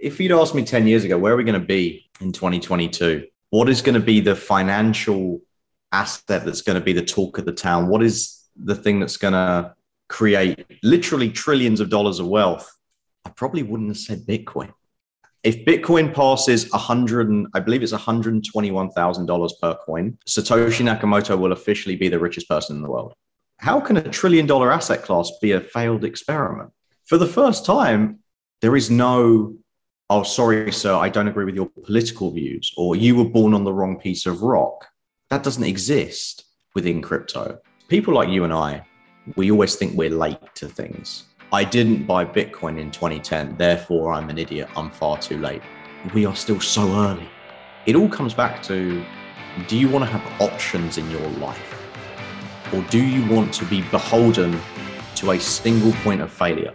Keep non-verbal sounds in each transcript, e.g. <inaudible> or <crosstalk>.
if you'd asked me 10 years ago, where are we going to be in 2022? What is going to be the financial asset that's going to be the talk of the town? What is the thing that's going to create literally trillions of dollars of wealth? I probably wouldn't have said Bitcoin. If Bitcoin passes 100, and I believe it's $121,000 per coin, Satoshi Nakamoto will officially be the richest person in the world. How can a trillion dollar asset class be a failed experiment? For the first time, there is no, oh, sorry, sir, I don't agree with your political views, or you were born on the wrong piece of rock. That doesn't exist within crypto. People like you and I, we always think we're late to things. I didn't buy Bitcoin in 2010, therefore I'm an idiot. I'm far too late. We are still so early. It all comes back to do you want to have options in your life? Or do you want to be beholden to a single point of failure?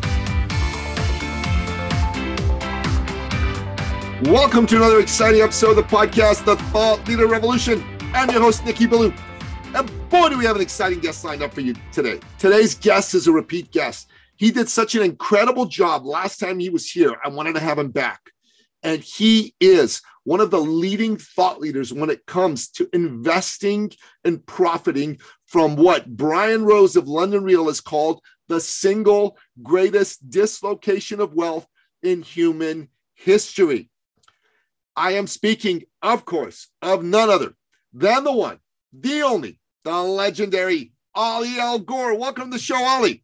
Welcome to another exciting episode of the podcast, The Thought Leader Revolution. I'm your host, Nicky Billou. And boy, do we have an exciting guest lined up for you today. Today's guest is a repeat guest. He did such an incredible job last time he was here. I wanted to have him back. And he is one of the leading thought leaders when it comes to investing and profiting from what Brian Rose of London Real has called the single greatest dislocation of wealth in human history. I am speaking, of course, of none other than the one, the only, the legendary Ollie El Gorr. Welcome to the show, Ollie.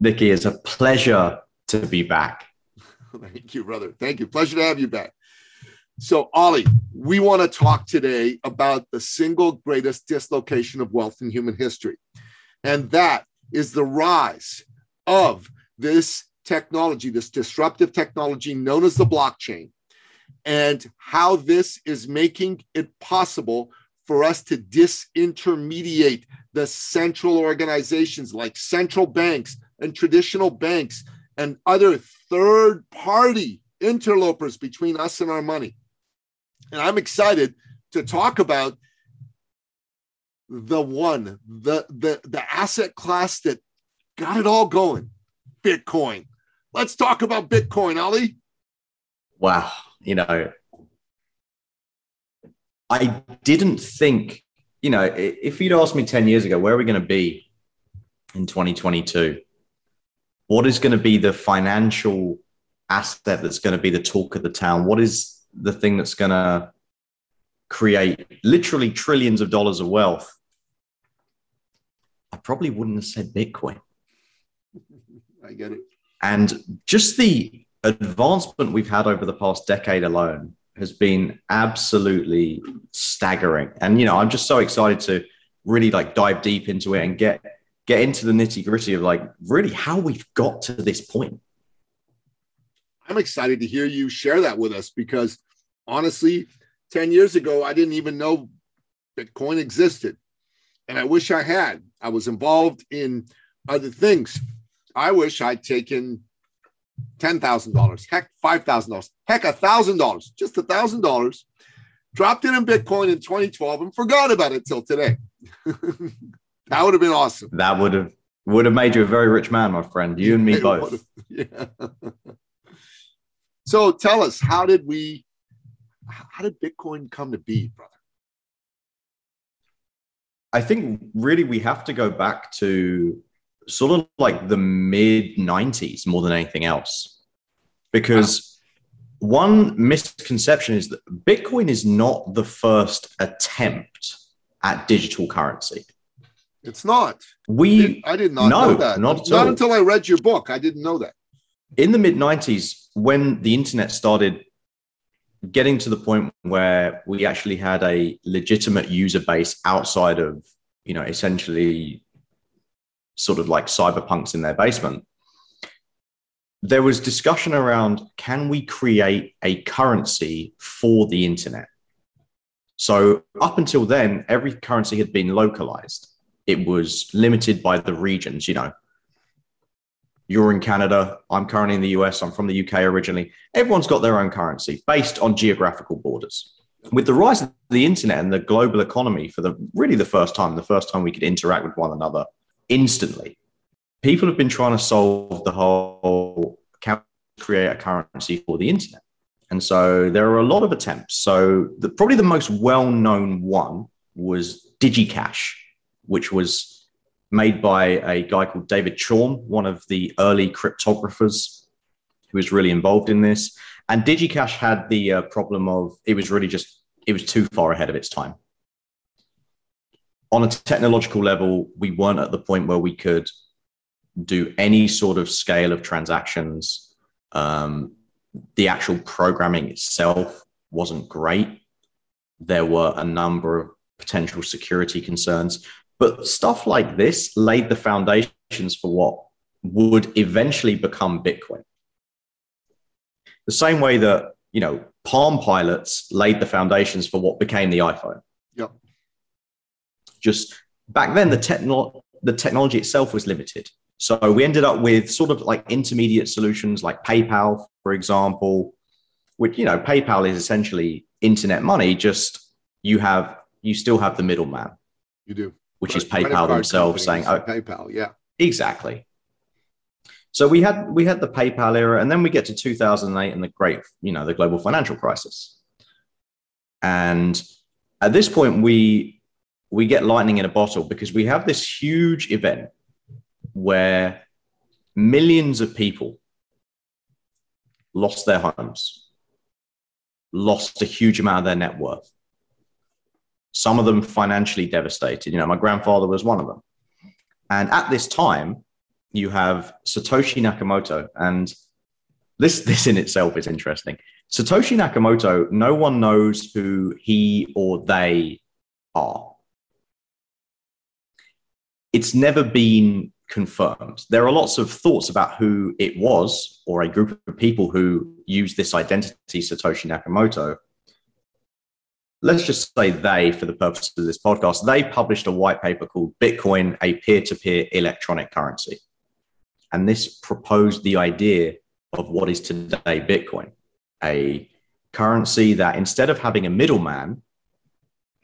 Nicky, it's a pleasure to be back. <laughs> Thank you, brother. Thank you. Pleasure to have you back. So, Ollie, we want to talk today about the single greatest dislocation of wealth in human history. And that is the rise of this technology, this disruptive technology known as the blockchain, and how this is making it possible for us to disintermediate the central organizations like central banks and traditional banks and other third party interlopers between us and our money. And I'm excited to talk about the one, the, the, the asset class that got it all going Bitcoin. Let's talk about Bitcoin, Ollie. Wow you know, I didn't think, you know, if you'd asked me 10 years ago, where are we going to be in 2022? What is going to be the financial asset that's going to be the talk of the town? What is the thing that's going to create literally trillions of dollars of wealth? I probably wouldn't have said Bitcoin. <laughs> I get it. And just the advancement we've had over the past decade alone has been absolutely staggering. And you know, I'm just so excited to really like dive deep into it and get get into the nitty gritty of like really how we've got to this point. I'm excited to hear you share that with us because honestly, 10 years ago, I didn't even know Bitcoin existed. And I wish I had. I was involved in other things. I wish I'd taken $10,000, heck, $5,000, heck, $1,000, just $1,000, dropped it in Bitcoin in 2012 and forgot about it till today. <laughs> that would have been awesome. That would have would have made you a very rich man, my friend. You and me <laughs> both. Yeah. so tell us, how did we how did Bitcoin come to be, brother? I think really we have to go back to sort of like the mid 90s more than anything else. Because wow. one misconception is that Bitcoin is not the first attempt at digital currency. It's not. We I did not no, know that. Not, not until I read your book. I didn't know that. In the mid 90s, when the internet started getting to the point where we actually had a legitimate user base outside of, you know, essentially sort of like cyberpunks in their basement. there was discussion around can we create a currency for the internet? So, up until then, every currency had been localized. It was limited by the regions, you know. You're in Canada. I'm currently in the US. I'm from the UK originally. Everyone's got their own currency based on geographical borders. With the rise of the internet and the global economy for the really the first time, the first time we could interact with one another instantly, people have been trying to solve the whole can create a currency for the internet. And so there are a lot of attempts. So the, probably the most well-known one was DigiCash, which was made by a guy called David Chaum, one of the early cryptographers who was really involved in this. And DigiCash had the uh, problem of it was really just it was too far ahead of its time. On a technological level, we weren't at the point where we could do any sort of scale of transactions. Um, the actual programming itself wasn't great. There were a number of potential security concerns, but stuff like this laid the foundations for what would eventually become Bitcoin. The same way that, you know, Palm Pilots laid the foundations for what became the iPhone. Just back then, the, techno- the technology itself was limited. So we ended up with sort of like intermediate solutions like PayPal, for example, which, you know, PayPal is essentially internet money, just you have, you still have the middleman. You do. Which is PayPal themselves saying, oh, PayPal, yeah. Exactly. So we had we had the PayPal era, and then we get to 2008 and the great, you know, the global financial crisis. And at this point, we we get lightning in a bottle because we have this huge event where millions of people lost their homes, lost a huge amount of their net worth. Some of them financially devastated. You know, my grandfather was one of them. And at this time, you have Satoshi Nakamoto, and this <laughs> this in itself is interesting. Satoshi Nakamoto, no one knows who he or they are. It's never been confirmed. There are lots of thoughts about who it was or a group of people who used this identity, Satoshi Nakamoto. Let's just say they, for the purpose of this podcast, they published a white paper called Bitcoin, a peer to peer electronic currency. And this proposed the idea of what is today Bitcoin, a currency that instead of having a middleman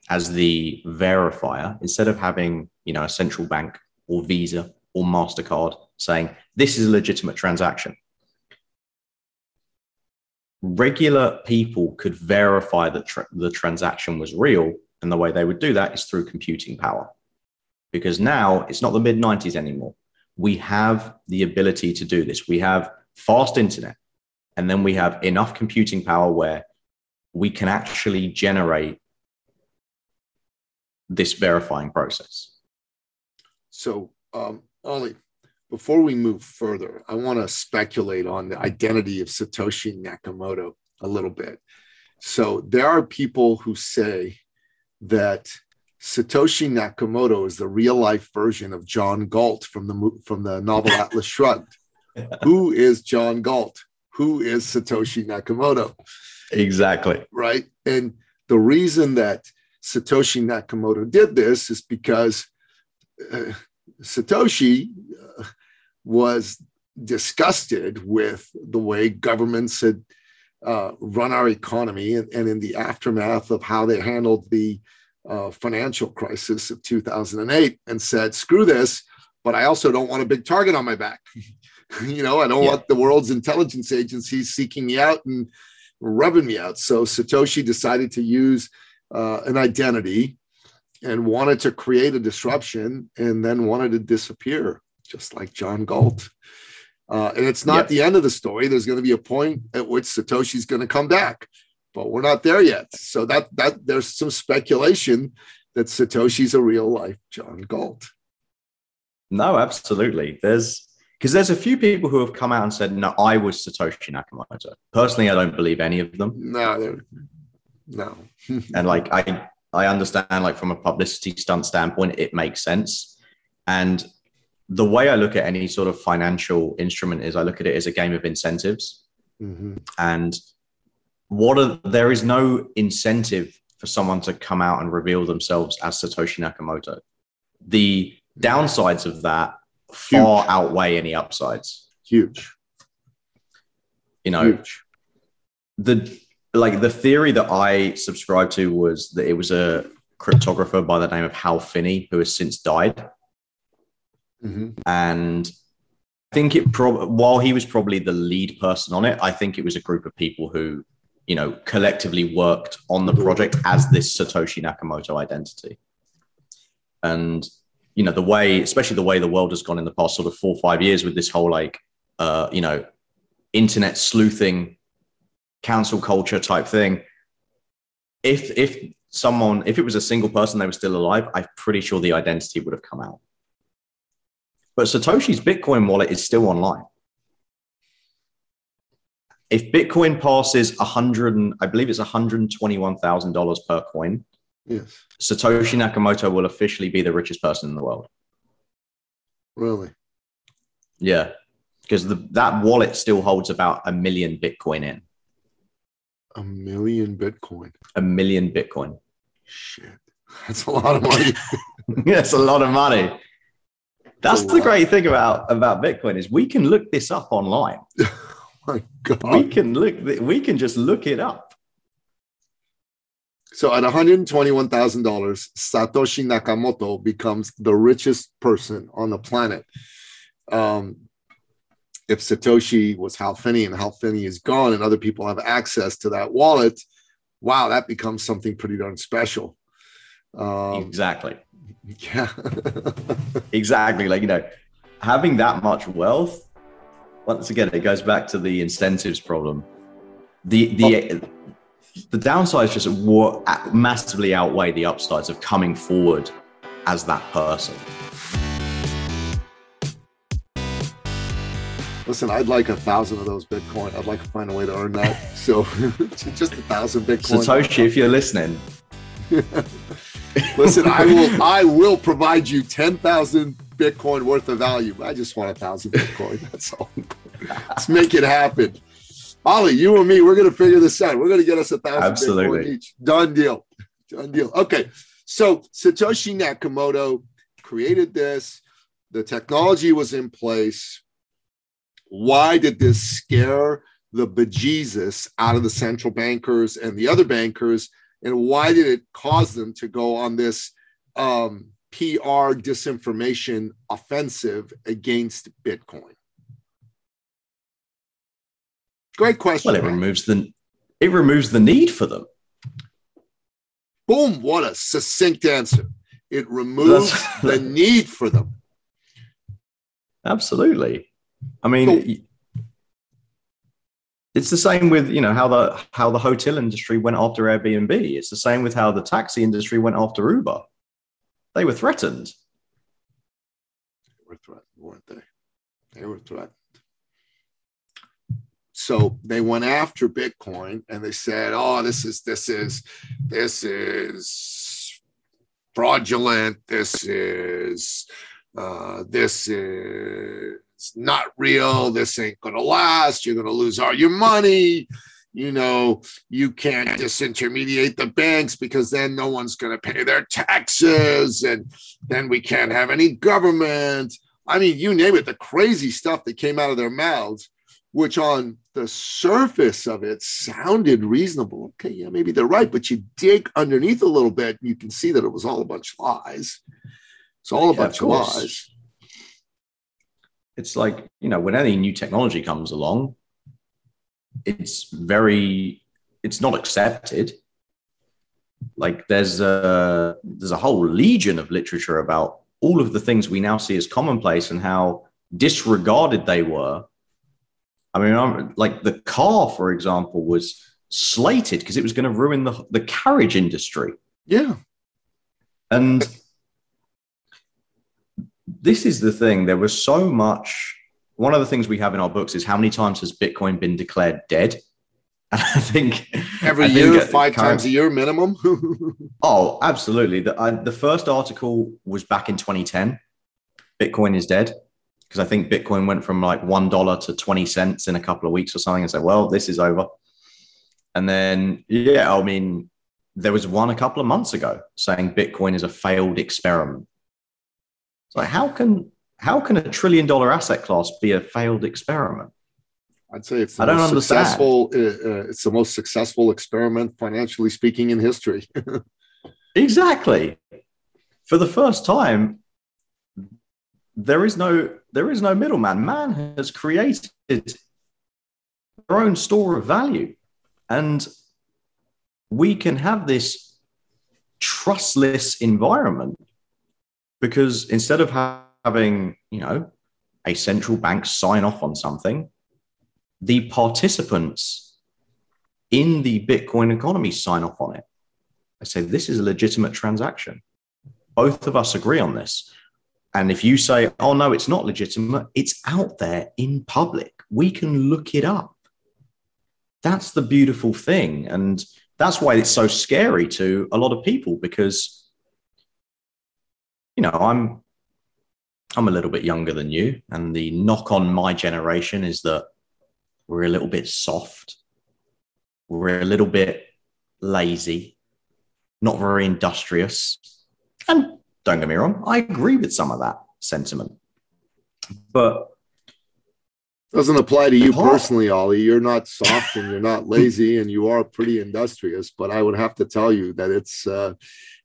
as the verifier, instead of having you know a central bank or Visa or MasterCard saying this is a legitimate transaction. Regular people could verify that the transaction was real. And the way they would do that is through computing power. Because now it's not the mid 90s anymore. We have the ability to do this. We have fast internet, and then we have enough computing power where we can actually generate this verifying process. So, um, Ollie, before we move further, I want to speculate on the identity of Satoshi Nakamoto a little bit. So there are people who say that Satoshi Nakamoto is the real life version of John Galt from the from the novel <laughs> Atlas Shrugged. Who is John Galt? Who is Satoshi Nakamoto? Exactly. Right. And the reason that Satoshi Nakamoto did this is because uh, Satoshi uh, was disgusted with the way governments had uh, run our economy and, and, in the aftermath of how they handled the uh, financial crisis of 2008 and said, screw this, but I also don't want a big target on my back. <laughs> you know, I don't yeah. want the world's intelligence agencies seeking me out and rubbing me out. So Satoshi decided to use uh, an identity and wanted to create a disruption and then wanted to disappear, just like John Galt. Uh, and it's not the end of the story. There's going to be a point at which Satoshi's going to come back, but we're not there yet. So that that there's some speculation that Satoshi's a real life John Galt. No, absolutely. There's because there's a few people who have come out and said, "No, I was Satoshi Nakamoto." Personally, I don't believe any of them. No, no. and like I I understand, like from a publicity stunt standpoint, it makes sense. And the way I look at any sort of financial instrument is I look at it as a game of incentives. Mm-hmm. And what are there is no incentive for someone to come out and reveal themselves as Satoshi Nakamoto. The downsides of that far Huge. outweigh any upsides. Huge. You know, Huge. the like the theory that I subscribed to was that it was a cryptographer by the name of Hal Finney who has since died. Mhm. and I think it prob while he was probably the lead person on it, I think it was a group of people who, you know, collectively worked on the project as this Satoshi Nakamoto identity. And you know, the way, especially the way the world has gone in the past sort of four or five years with this whole like, uh, you know, internet sleuthing, council culture type thing. If if someone, if it was a single person, they were still alive, I'm pretty sure the identity would have come out. But Satoshi's Bitcoin wallet is still online. If Bitcoin passes 100, and, I believe it's $121,000 per coin, Yes. Satoshi Nakamoto will officially be the richest person in the world. Really. Yeah. Because the, that wallet still holds about a million Bitcoin in. A million Bitcoin. A million Bitcoin. Shit. That's a lot of money. <laughs> That's a lot of money. That's the great thing about, about Bitcoin is we can look this up online. <laughs> My God. We can look we can just look it up. So at $121,000, Satoshi Nakamoto becomes the richest person on the planet. Um, if Satoshi was Hal Finney and Hal Finney is gone and other people have access to that wallet, wow, that becomes something pretty darn special. Um, exactly. yeah. <laughs> Exactly. Like, you know, having that much wealth, once again, it goes back to the incentives problem. The the the downsides just massively outweigh the upsides of coming forward as that person. Listen, I'd like a thousand of those Bitcoin. I'd like to find a way to earn that. <laughs> So <laughs> just a thousand Bitcoin. Satoshi, if you're listening, <laughs> Listen, I will I will provide you 10,000 Bitcoin worth of value. I just want a thousand Bitcoin. That's all. Let's make it happen. Ollie, you and me, we're gonna figure this out. We're gonna get us a thousand Bitcoin each. Done deal. Done deal. Okay. So Satoshi Nakamoto created this. The technology was in place. Why did this scare the bejesus out of the central bankers and the other bankers? and why did it cause them to go on this um, PR disinformation offensive against Bitcoin? Great question. well, it removes the it removes the need for them. Boom! What a succinct answer. It removes the <laughs> need for them. Absolutely. I mean, y- it's the same with you know how the how the hotel industry went after Airbnb. It's the same with how the taxi industry went after Uber. They were threatened. They were threatened, weren't they? They were threatened. So they went after Bitcoin and they said, "Oh, this is this is this is fraudulent. This is uh, this is not real. This ain't gonna last. You're gonna lose all your money." You know, you can't disintermediate the banks because then no one's going to pay their taxes and then we can't have any government. I mean, you name it, the crazy stuff that came out of their mouths, which on the surface of it sounded reasonable. Okay, yeah, maybe they're right, but you dig underneath a little bit, you can see that it was all a bunch of lies. It's all a Yeah, bunch of, course. lies. It's like you know when any new technology comes along, it's very it's not accepted. Like there's a there's a whole legion of literature about all of the things we now see as commonplace and how disregarded they were. I mean, I'm, like the car, for example, was slated because it was going to ruin the the carriage industry. Yeah. And this is the thing. There was so much. One of the things we have in our books is how many times has Bitcoin been declared dead? <laughs> And I think Every I year, at five times a year minimum. <laughs> Oh, absolutely. The, I, the first article was back in 2010. Bitcoin is dead because I think Bitcoin went from like one dollar to twenty cents in a couple of weeks or something, and said, "Well, this is over." And then, yeah, I mean, there was one a couple of months ago saying Bitcoin is a failed experiment. Like how can how can a trillion dollar asset class be a failed experiment? I'd say it's the I don't most understand. successful. Uh, uh, it's the most successful experiment, financially speaking, in history. <laughs> exactly. For the first time, there is no there is no middleman. Man has created their own store of value, and we can have this trustless environment because instead of having you know a central bank sign off on something the participants in the Bitcoin economy sign off on it. I say, this is a legitimate transaction. Both of us agree on this. And if you say, oh, no, it's not legitimate, it's out there in public. We can look it up. That's the beautiful thing. And that's why it's so scary to a lot of people because, you know, I'm. I'm a little bit younger than you, and the knock on my generation is that we're a little bit soft. We're a little bit lazy, not very industrious. And don't get me wrong, I agree with some of that sentiment. But doesn't apply to you personally, Ollie. You're not soft and you're not lazy, and you are pretty industrious. But I would have to tell you that it's uh,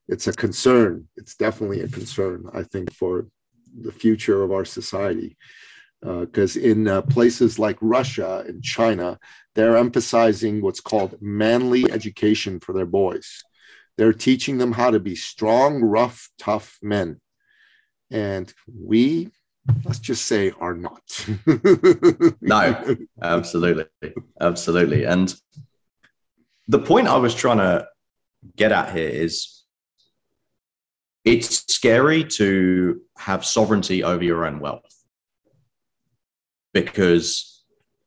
it's a concern. It's definitely a concern. I think for the future of our society because uh, in uh, places like Russia and China, they're emphasizing what's called manly education for their boys. They're teaching them how to be strong, rough, tough men. And we, let's just say, are not. <laughs> no, absolutely. Absolutely. And the point I was trying to get at here is it's scary to have sovereignty over your own wealth because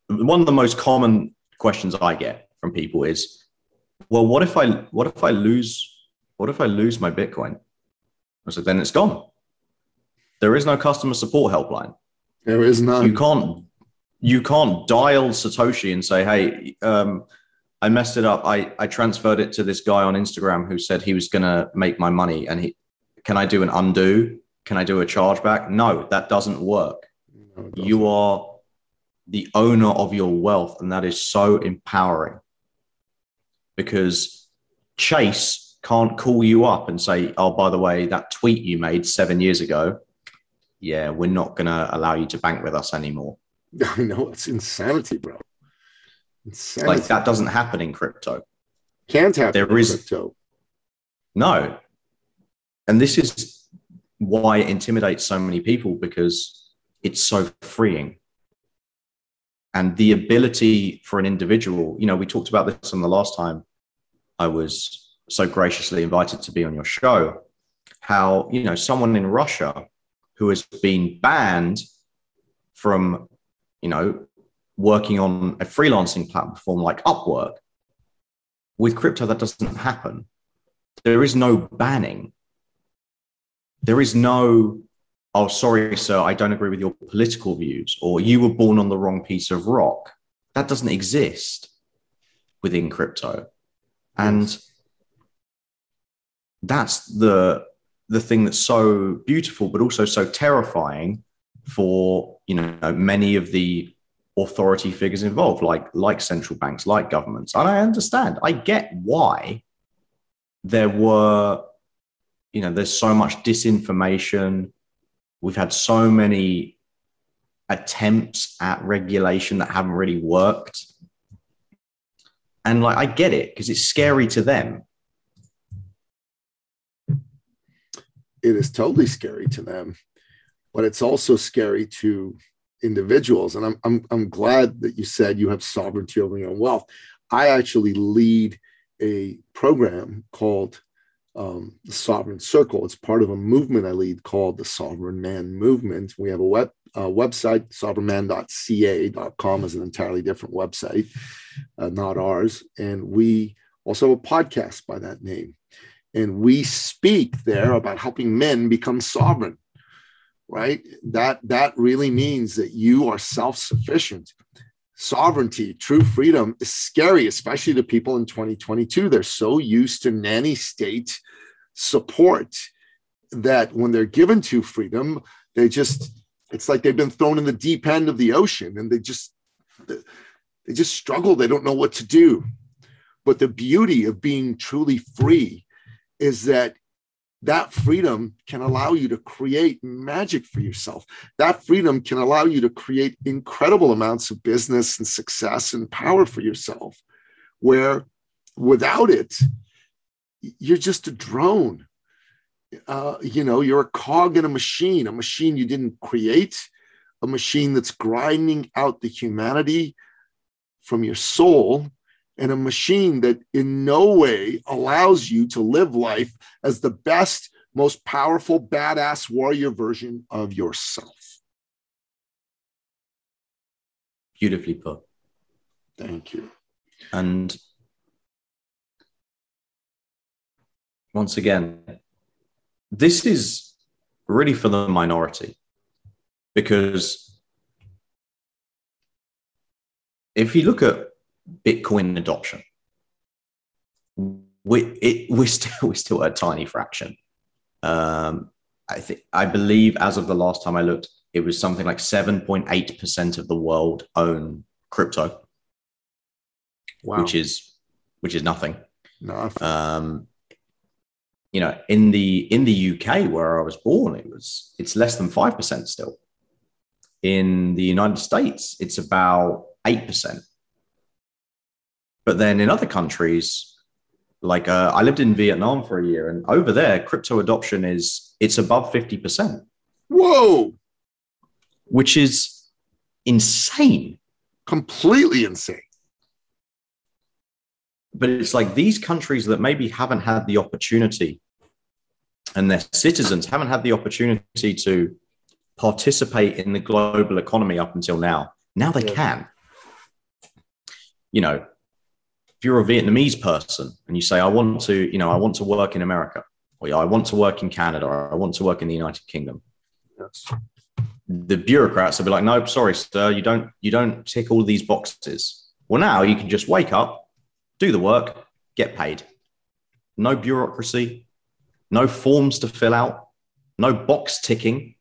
one of the most common questions I get from people is, well, what if I what if I lose what if I lose my Bitcoin? I said, then it's gone. There is no customer support helpline. There is none. You can't you can't dial Satoshi and say, hey, um, I messed it up. I, I transferred it to this guy on Instagram who said he was gonna make my money and he can I do an undo? Can I do a chargeback? No, that doesn't work. No, you are the owner of your wealth. And that is so empowering because Chase can't call you up and say, oh, by the way, that tweet you made seven years ago, yeah, we're not going to allow you to bank with us anymore. <laughs> I know it's insanity, bro. Insanity. Like that doesn't happen in crypto. Can't happen there is, crypto. No. And this is why it intimidates so many people because it's so freeing. And the ability for an individual you know we talked about this on the last time i was so graciously invited to be on your show how you know someone in russia who has been banned from you know working on a freelancing platform like upwork with crypto that doesn't happen. There is no banning there is no oh, sorry, sir, I don't agree with your political views, or you were born on the wrong piece of rock. That doesn't exist within crypto. And that's the the thing that's so beautiful, but also so terrifying for you know many of the authority figures involved, like like central banks, like governments. And I understand, I get why there were, you know, there's so much disinformation We've had so many attempts at regulation that haven't really worked. And like, I get it because it's scary to them. It is totally scary to them, but it's also scary to individuals. And I'm, I'm, I'm glad that you said you have sovereignty over your own wealth. I actually lead a program called um, the Sovereign Circle. It's part of a movement I lead called the Sovereign Man Movement. We have a web uh, website, sovereignman.ca.com is an entirely different website, uh, not ours. And we also have a podcast by that name. And we speak there about helping men become sovereign. right? That that really means that you are self-sufficient. Sovereignty, true freedom is scary, especially to people in 2022. They're so used to nanny state support that when they're given to freedom, they just it's like they've been thrown in the deep end of the ocean and they just they just struggle. They don't know what to do. But the beauty of being truly free is that that freedom can allow you to create magic for yourself. That freedom can allow you to create incredible amounts of business and success and power for yourself, where without it, you're just a drone. Uh, you know, you're a cog in a machine, a machine you didn't create, a machine that's grinding out the humanity from your soul and a machine that in no way allows you to live life as the best, most powerful, badass warrior version of yourself. Beautifully put. Thank you. And once again, this is really for the minority because if you look at Bitcoin adoption, we it, <laughs> we're still we're still a tiny fraction. Um, I think I believe as of the last time I looked, it was something like seven point eight percent of the world own crypto, wow. which is which is nothing. Nothing. Um, you know, in the in the UK where I was born, it was it's less than five percent still. In the United States, it's about eight percent. But then in other countries, like uh, I lived in Vietnam for a year, and over there, crypto adoption is it's above fifty percent. Whoa! Which is insane. Completely insane. But it's like these countries that maybe haven't had the opportunity, and their citizens haven't had the opportunity to participate in the global economy up until now. Now they yeah. can. You know, if you're a Vietnamese person and you say, I want to, you know, I want to work in America, or I want to work in Canada, or I want to work in the United Kingdom. Yes. The bureaucrats will be like, nope, sorry, sir, you don't, you don't tick all these boxes. Well, now you can just wake up, do the work, get paid. No bureaucracy, no forms to fill out, no box ticking,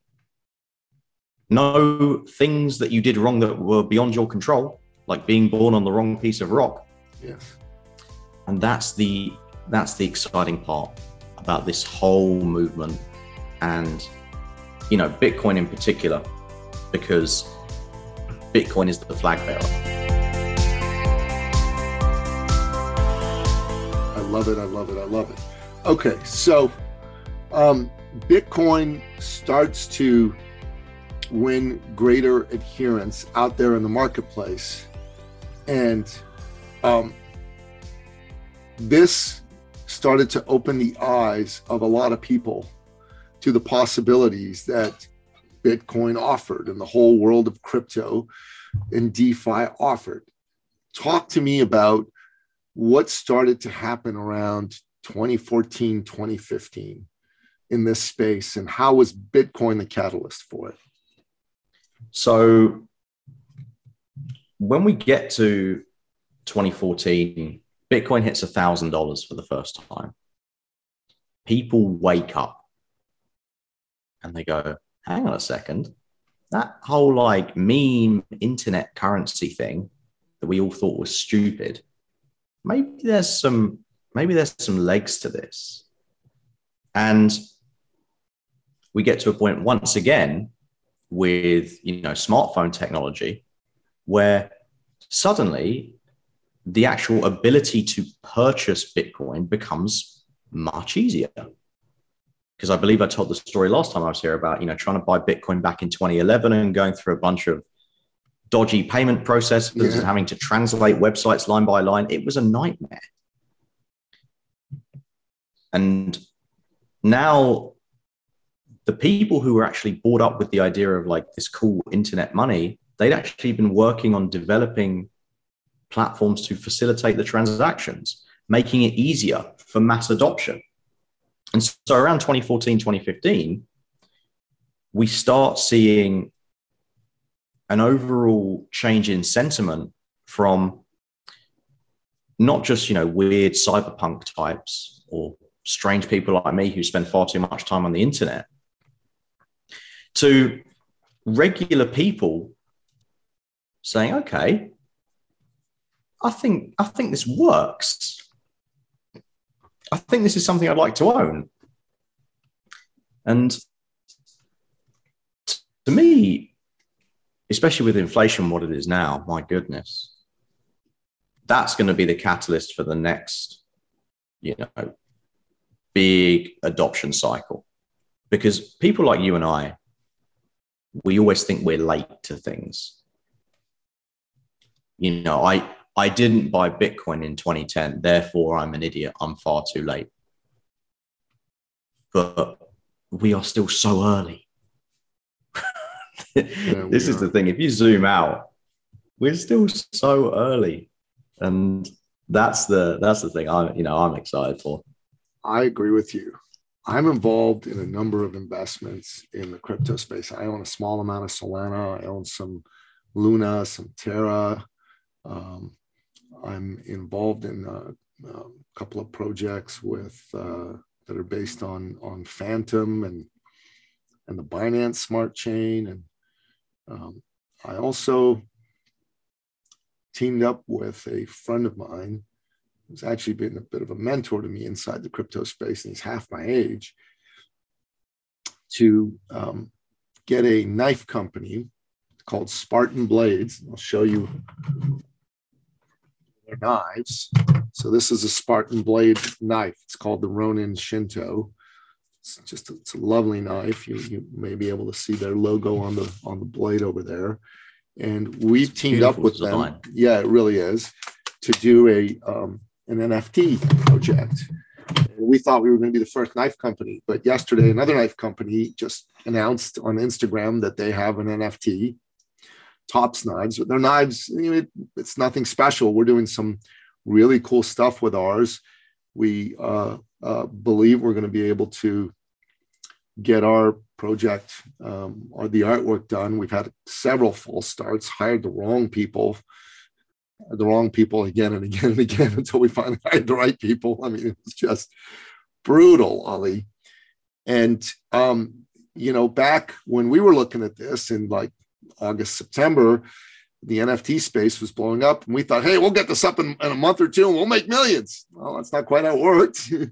no things that you did wrong that were beyond your control, like being born on the wrong piece of rock. Yes. And that's the that's the exciting part about this whole movement and you know Bitcoin in particular because Bitcoin is the flag bearer. I love it. I love it. I love it. Okay, so um, Bitcoin starts to win greater adherence out there in the marketplace. And um, this started to open the eyes of a lot of people to the possibilities that Bitcoin offered and the whole world of crypto and DeFi offered. Talk to me about what started to happen around 2014, 2015 in this space, and how was Bitcoin the catalyst for it? So, when we get to 2014, Bitcoin hits $1,000 for the first time. People wake up and they go, hang on a second. That whole like meme internet currency thing that we all thought was stupid, maybe there's some maybe there's some legs to this. And we get to a point once again with you know smartphone technology where suddenly the actual ability to purchase Bitcoin becomes much easier. Because I believe I told the story last time I was here about, you know, trying to buy Bitcoin back in 2011 and going through a bunch of dodgy payment processes yeah. and having to translate websites line by line. It was a nightmare. And now the people who were actually brought up with the idea of like this cool internet money, they'd actually been working on developing platforms to facilitate the transactions, making it easier for mass adoption. And so around 2014, 2015, we start seeing an overall change in sentiment from not just you know weird cyberpunk types or strange people like me who spend far too much time on the internet to regular people saying okay i think i think this works i think this is something i'd like to own and to me especially with inflation what it is now my goodness that's going to be the catalyst for the next, you know, big adoption cycle. Because people like you and I, we always think we're late to things. You know, I I didn't buy Bitcoin in 2010, therefore I'm an idiot. I'm far too late. But we are still so early. yeah, <laughs> this is the thing. If you zoom out, we're still so early and that's the that's the thing I'm you know I'm excited for. I agree with you. I'm involved in a number of investments in the crypto space. I own a small amount of Solana. I own some Luna, some Terra. Um, I'm involved in a, a, couple of projects with uh, that are based on on Fantom and and the Binance Smart Chain, and um, I also teamed up with a friend of mine who's actually been a bit of a mentor to me inside the crypto space, and he's half my age, to um, get a knife company called Spartan Blades. I'll show you their knives. So this is a Spartan blade knife. It's called the Ronin Shinto. It's just a, it's a lovely knife. You, you may be able to see their logo on the on the blade over there and we've teamed up with them. Yeah, it really is to do a um, an NFT project. And we thought we were going to be the first knife company, but yesterday another knife company just announced on Instagram that they have an NFT. Tops knives, their knives, you know, it, it's nothing special. We're doing some really cool stuff with ours. We uh, uh, believe we're going to be able to get our project um, or the artwork done. We've had several false starts, hired the wrong people, the wrong people again and again and again <laughs> until we finally hired the right people. I mean, it was just brutal, Ollie. And, um, you know, back when we were looking at this in like August, September, the NFT space was blowing up, and we thought, hey, we'll get this up in, in a month or two and we'll make millions. Well, that's not quite how it worked. <laughs>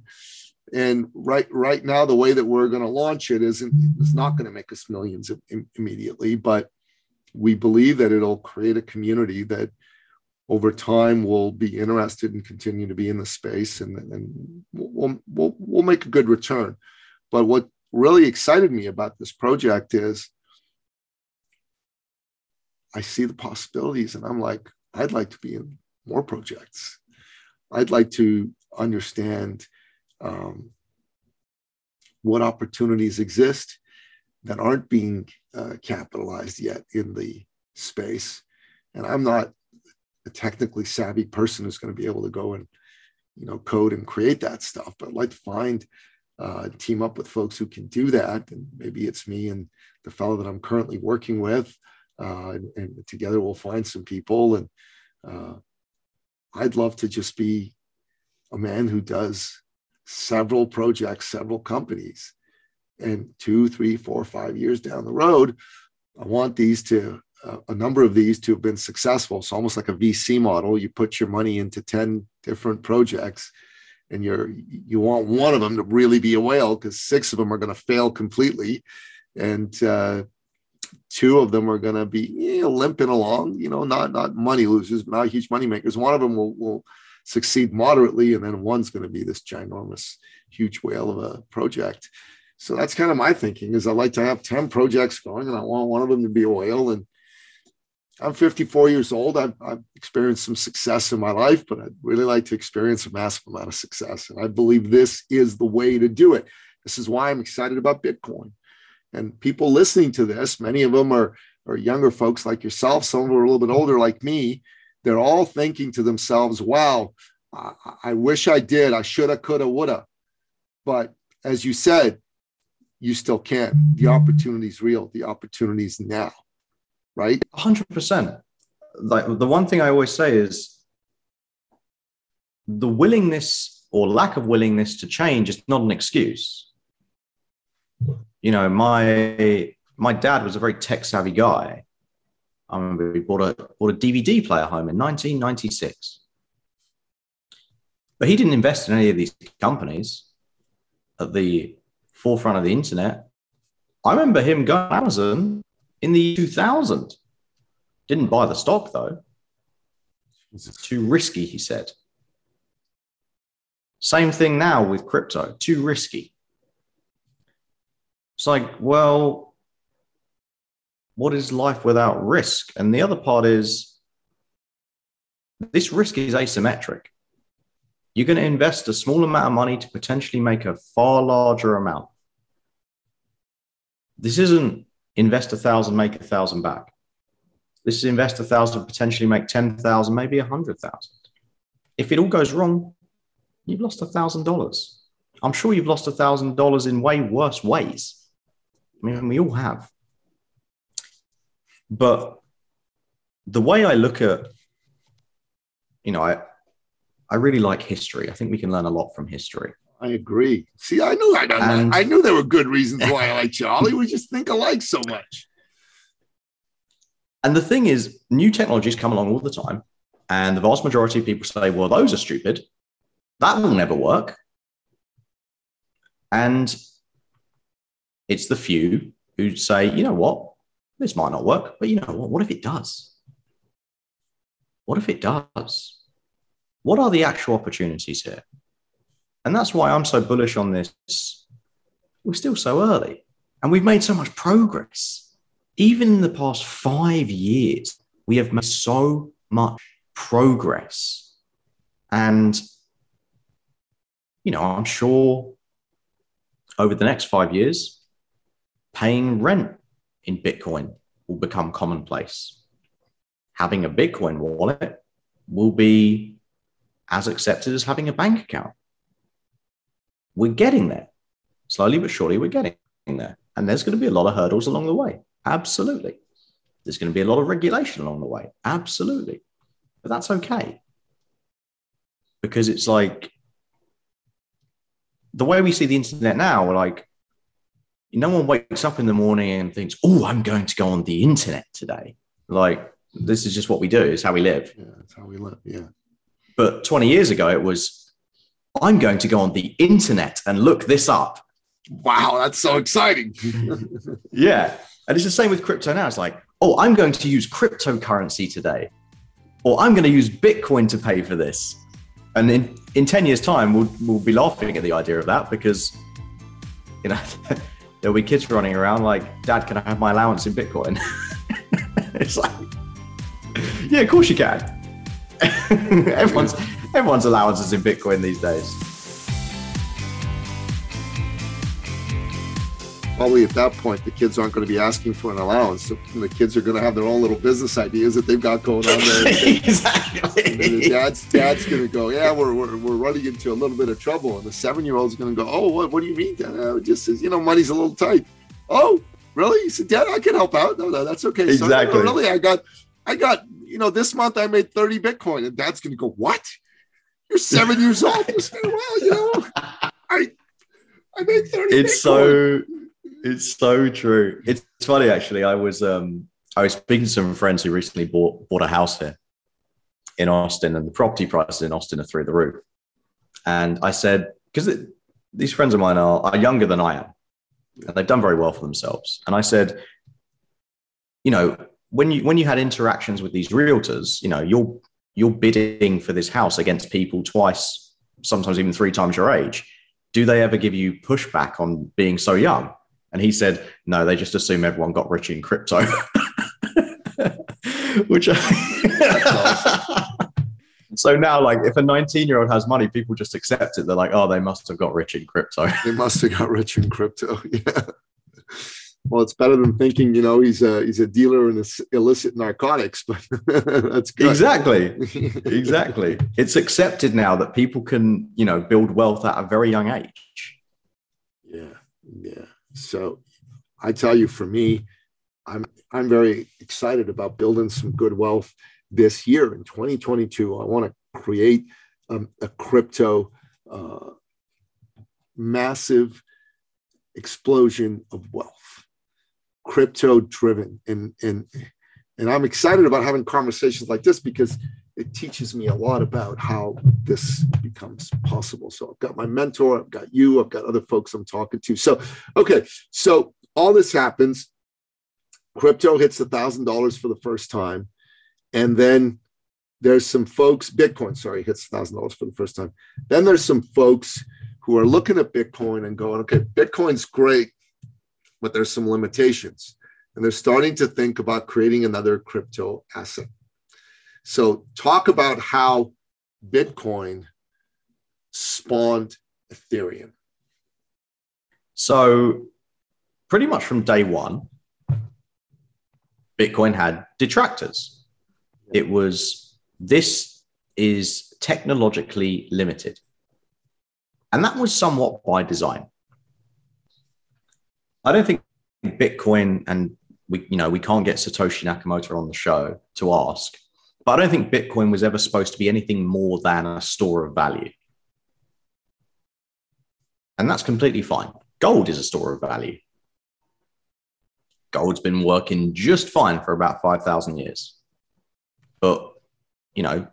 And right right now, the way that we're going to launch it isn't is not going to make us millions immediately, but we believe that it'll create a community that over time will be interested and continue to be in the space, and, and we'll, we'll we'll make a good return. But what really excited me about this project is I see the possibilities, and I'm like, I'd like to be in more projects. I'd like to understand um, what opportunities exist that aren't being uh, capitalized yet in the space. And I'm not a technically savvy person who's going to be able to go and you know code and create that stuff, but I'd like to find uh, team up with folks who can do that. And maybe it's me and the fellow that I'm currently working with, uh, and, and, together we'll find some people. And uh, I'd love to just be a man who does several projects, several companies. And two, three, four, five years down the road, I want these to, uh, a number of these to have been successful. So almost like a VC model, you put your money into 10 different projects and you're, you want one of them to really be a whale because six of them are going to fail completely. And, uh, two of them are going to be know, limping along, you know, not, not money losers, but not huge money makers. One of them will, will succeed moderately, and then one's going to be this ginormous, huge whale of a project. So that's kind of my thinking is I like to have 10 projects going and I want one of them to be whale. And I'm 54 years old. I've, I've, experienced some success in my life, but I'd really like to experience a massive amount of success. And I believe this is the way to do it. This is why I'm excited about Bitcoin. And people listening to this, many of them are, are younger folks like yourself. Some of them are a little bit older like me they're all thinking to themselves, wow, I, I wish I did. I shoulda, coulda, woulda. But as you said, you still can. The opportunity's real. The opportunity's now, right? 100%. Like the one thing I always say is the willingness or lack of willingness to change is not an excuse. You know, my my dad was a very tech savvy guy. I remember he bought a bought a DVD player home in 1996. But he didn't invest in any of these companies at the forefront of the internet. I remember him going to Amazon in the 2000. Didn't buy the stock though. It's too risky, he said. Same thing now with crypto, too risky. It's like, well, what is life without risk? And the other part is this risk is asymmetric. You're going to invest a small amount of money to potentially make a far larger amount. This isn't invest a thousand, make a thousand back. This is invest a thousand, potentially make 10,000, maybe a hundred thousand. If it all goes wrong, you've lost a thousand dollars. I'm sure you've lost a thousand dollars in way worse ways. I mean, we all have. But the way I look at, you know, I, I really like history. I think we can learn a lot from history. I agree. See, I knew I, and, I knew there were good reasons <laughs> why I like Ollie. we just think alike so much. And the thing is, new technologies come along all the time, and the vast majority of people say, "Well, those are stupid. That will never work." And it's the few who say, "You know what? This might not work, but you know what? What if it does? What if it does? What are the actual opportunities here?" And that's why I'm so bullish on this. We're still so early and we've made so much progress. Even in the past five years, we have made so much progress. And, you know, I'm sure over the next five years, paying rent in Bitcoin will become commonplace. Having a Bitcoin wallet will be as accepted as having a bank account we're getting there. Slowly but surely, we're getting there. And there's going to be a lot of hurdles along the way. Absolutely. There's going to be a lot of regulation along the way. Absolutely. But that's okay. Because it's like the way we see the internet now, like, no one wakes up in the morning and thinks, oh, I'm going to go on the internet today. Like, this is just what we do, it's how we live. Yeah, that's how we live. Yeah. But 20 years ago, it was, I'm going to go on the internet and look this up. Wow, that's so exciting. <laughs> yeah. And it's the same with crypto now. It's like, oh, I'm going to use cryptocurrency today, or I'm going to use Bitcoin to pay for this. And in, in 10 years' time, we'll, we'll be laughing at the idea of that because, you know, <laughs> there'll be kids running around like, Dad, can I have my allowance in Bitcoin? <laughs> it's like, yeah, of course you can. <laughs> Everyone's Everyone's allowance is in Bitcoin these days. Probably at that point, the kids aren't going to be asking for an allowance. The kids are going to have their own little business ideas that they've got going on there. <laughs> exactly. Dad's dad's going to go, yeah, we're, we're, we're running into a little bit of trouble, and the seven year old's going to go, oh, what, what do you mean? Dad? Uh, just says, you know, money's a little tight. Oh, really? He said, Dad, I can help out. No, no, that's okay. Exactly. No, really, I got, I got, you know, this month I made 30 Bitcoin. And dad's going to go, what? You're seven years old. Say, <laughs> well, you know, I I made 30. It's Bitcoin. so it's so true. It's funny actually. I was um I was speaking to some friends who recently bought bought a house here in Austin, and the property prices in Austin are through the roof. And I said, because these friends of mine are, are younger than I am, and they've done very well for themselves. And I said, you know, when you when you had interactions with these realtors, you know, you're you're bidding for this house against people twice, sometimes even three times your age. Do they ever give you pushback on being so young? And he said, no, they just assume everyone got rich in crypto. <laughs> Which I. <laughs> so now, like, if a 19 year old has money, people just accept it. They're like, oh, they must have got rich in crypto. <laughs> they must have got rich in crypto. Yeah well, it's better than thinking, you know, he's a he's a dealer in illicit narcotics, but that's good. Exactly, exactly. It's accepted now that people can, you know, build wealth at a very young age. Yeah, yeah. So I tell you, for me, I'm I'm very excited about building some good wealth this year in 2022. I want to create um, a crypto uh, massive explosion of wealth, crypto driven, and and and I'm excited about having conversations like this because it teaches me a lot about how this becomes possible. So I've got my mentor, I've got you, I've got other folks I'm talking to. So, okay, so all this happens. Crypto hits a thousand dollars for the first time, and then there's some folks. Bitcoin, sorry, hits a thousand dollars for the first time. Then there's some folks who are looking at Bitcoin and going, "Okay, Bitcoin's great, but there's some limitations." And they're starting to think about creating another crypto asset. So, talk about how Bitcoin spawned Ethereum. So, pretty much from day one, Bitcoin had detractors. It was this is technologically limited. And that was somewhat by design. I don't think Bitcoin and we you know we can't get Satoshi Nakamoto on the show to ask but I don't think Bitcoin was ever supposed to be anything more than a store of value. And that's completely fine. Gold is a store of value. Gold's been working just fine for about 5,000 years. But, you know,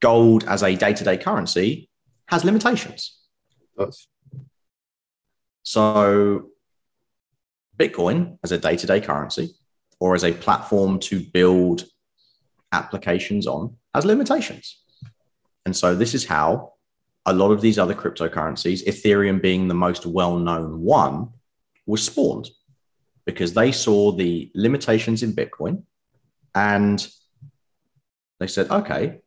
gold as a day to day currency has limitations. Does. So, Bitcoin as a day to day currency or as a platform to build applications on has limitations. And so this is how a lot of these other cryptocurrencies, Ethereum being the most well known one, was spawned because they saw the limitations in Bitcoin and they said, okay,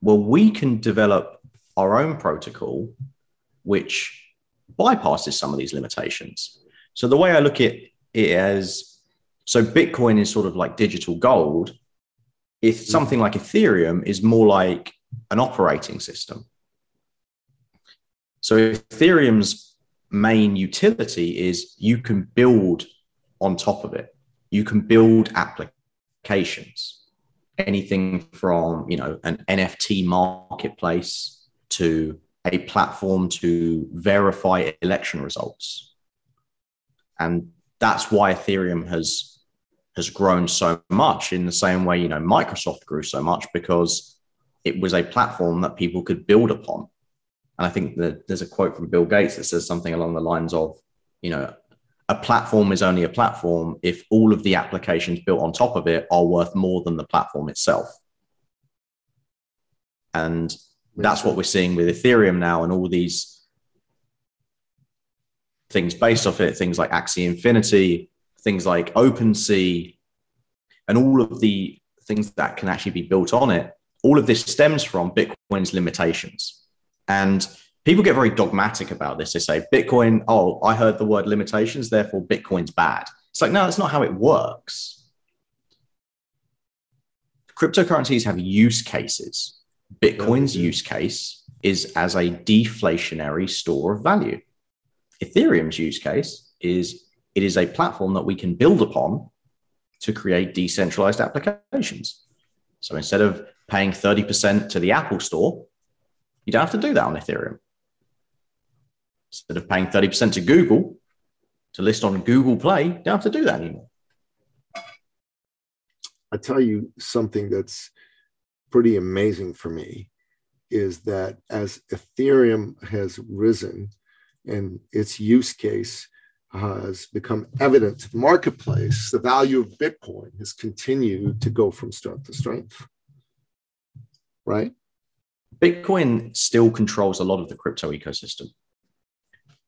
well, we can develop our own protocol which bypasses some of these limitations. So the way I look at it is so Bitcoin is sort of like digital gold, if mm. something like Ethereum is more like an operating system. So Ethereum's main utility is you can build on top of it. You can build applications. Anything from, you know, an NFT marketplace to a platform to verify election results. And that's why Ethereum has has grown so much in the same way, you know, Microsoft grew so much because it was a platform that people could build upon. And I think that there's a quote from Bill Gates that says something along the lines of, you know, a platform is only a platform if all of the applications built on top of it are worth more than the platform itself. And that's what we're seeing with Ethereum now and all these things based off it, things like Axie Infinity, things like OpenSea, and all of the things that can actually be built on it, all of this stems from Bitcoin's limitations. And people get very dogmatic about this. They say, Bitcoin, oh, I heard the word limitations, therefore Bitcoin's bad. It's like, no, that's not how it works. Cryptocurrencies have use cases. Bitcoin's use case is as a deflationary store of value. Ethereum's use case is it is a platform that we can build upon to create decentralized applications. So instead of paying 30% to the Apple store, you don't have to do that on Ethereum. Instead of paying 30% to Google to list on Google Play, you don't have to do that anymore. I tell you something that's pretty amazing for me is that as Ethereum has risen and its use case has become evident to the marketplace, the value of Bitcoin has continued to go from strength to strength. Right? Bitcoin still controls a lot of the crypto ecosystem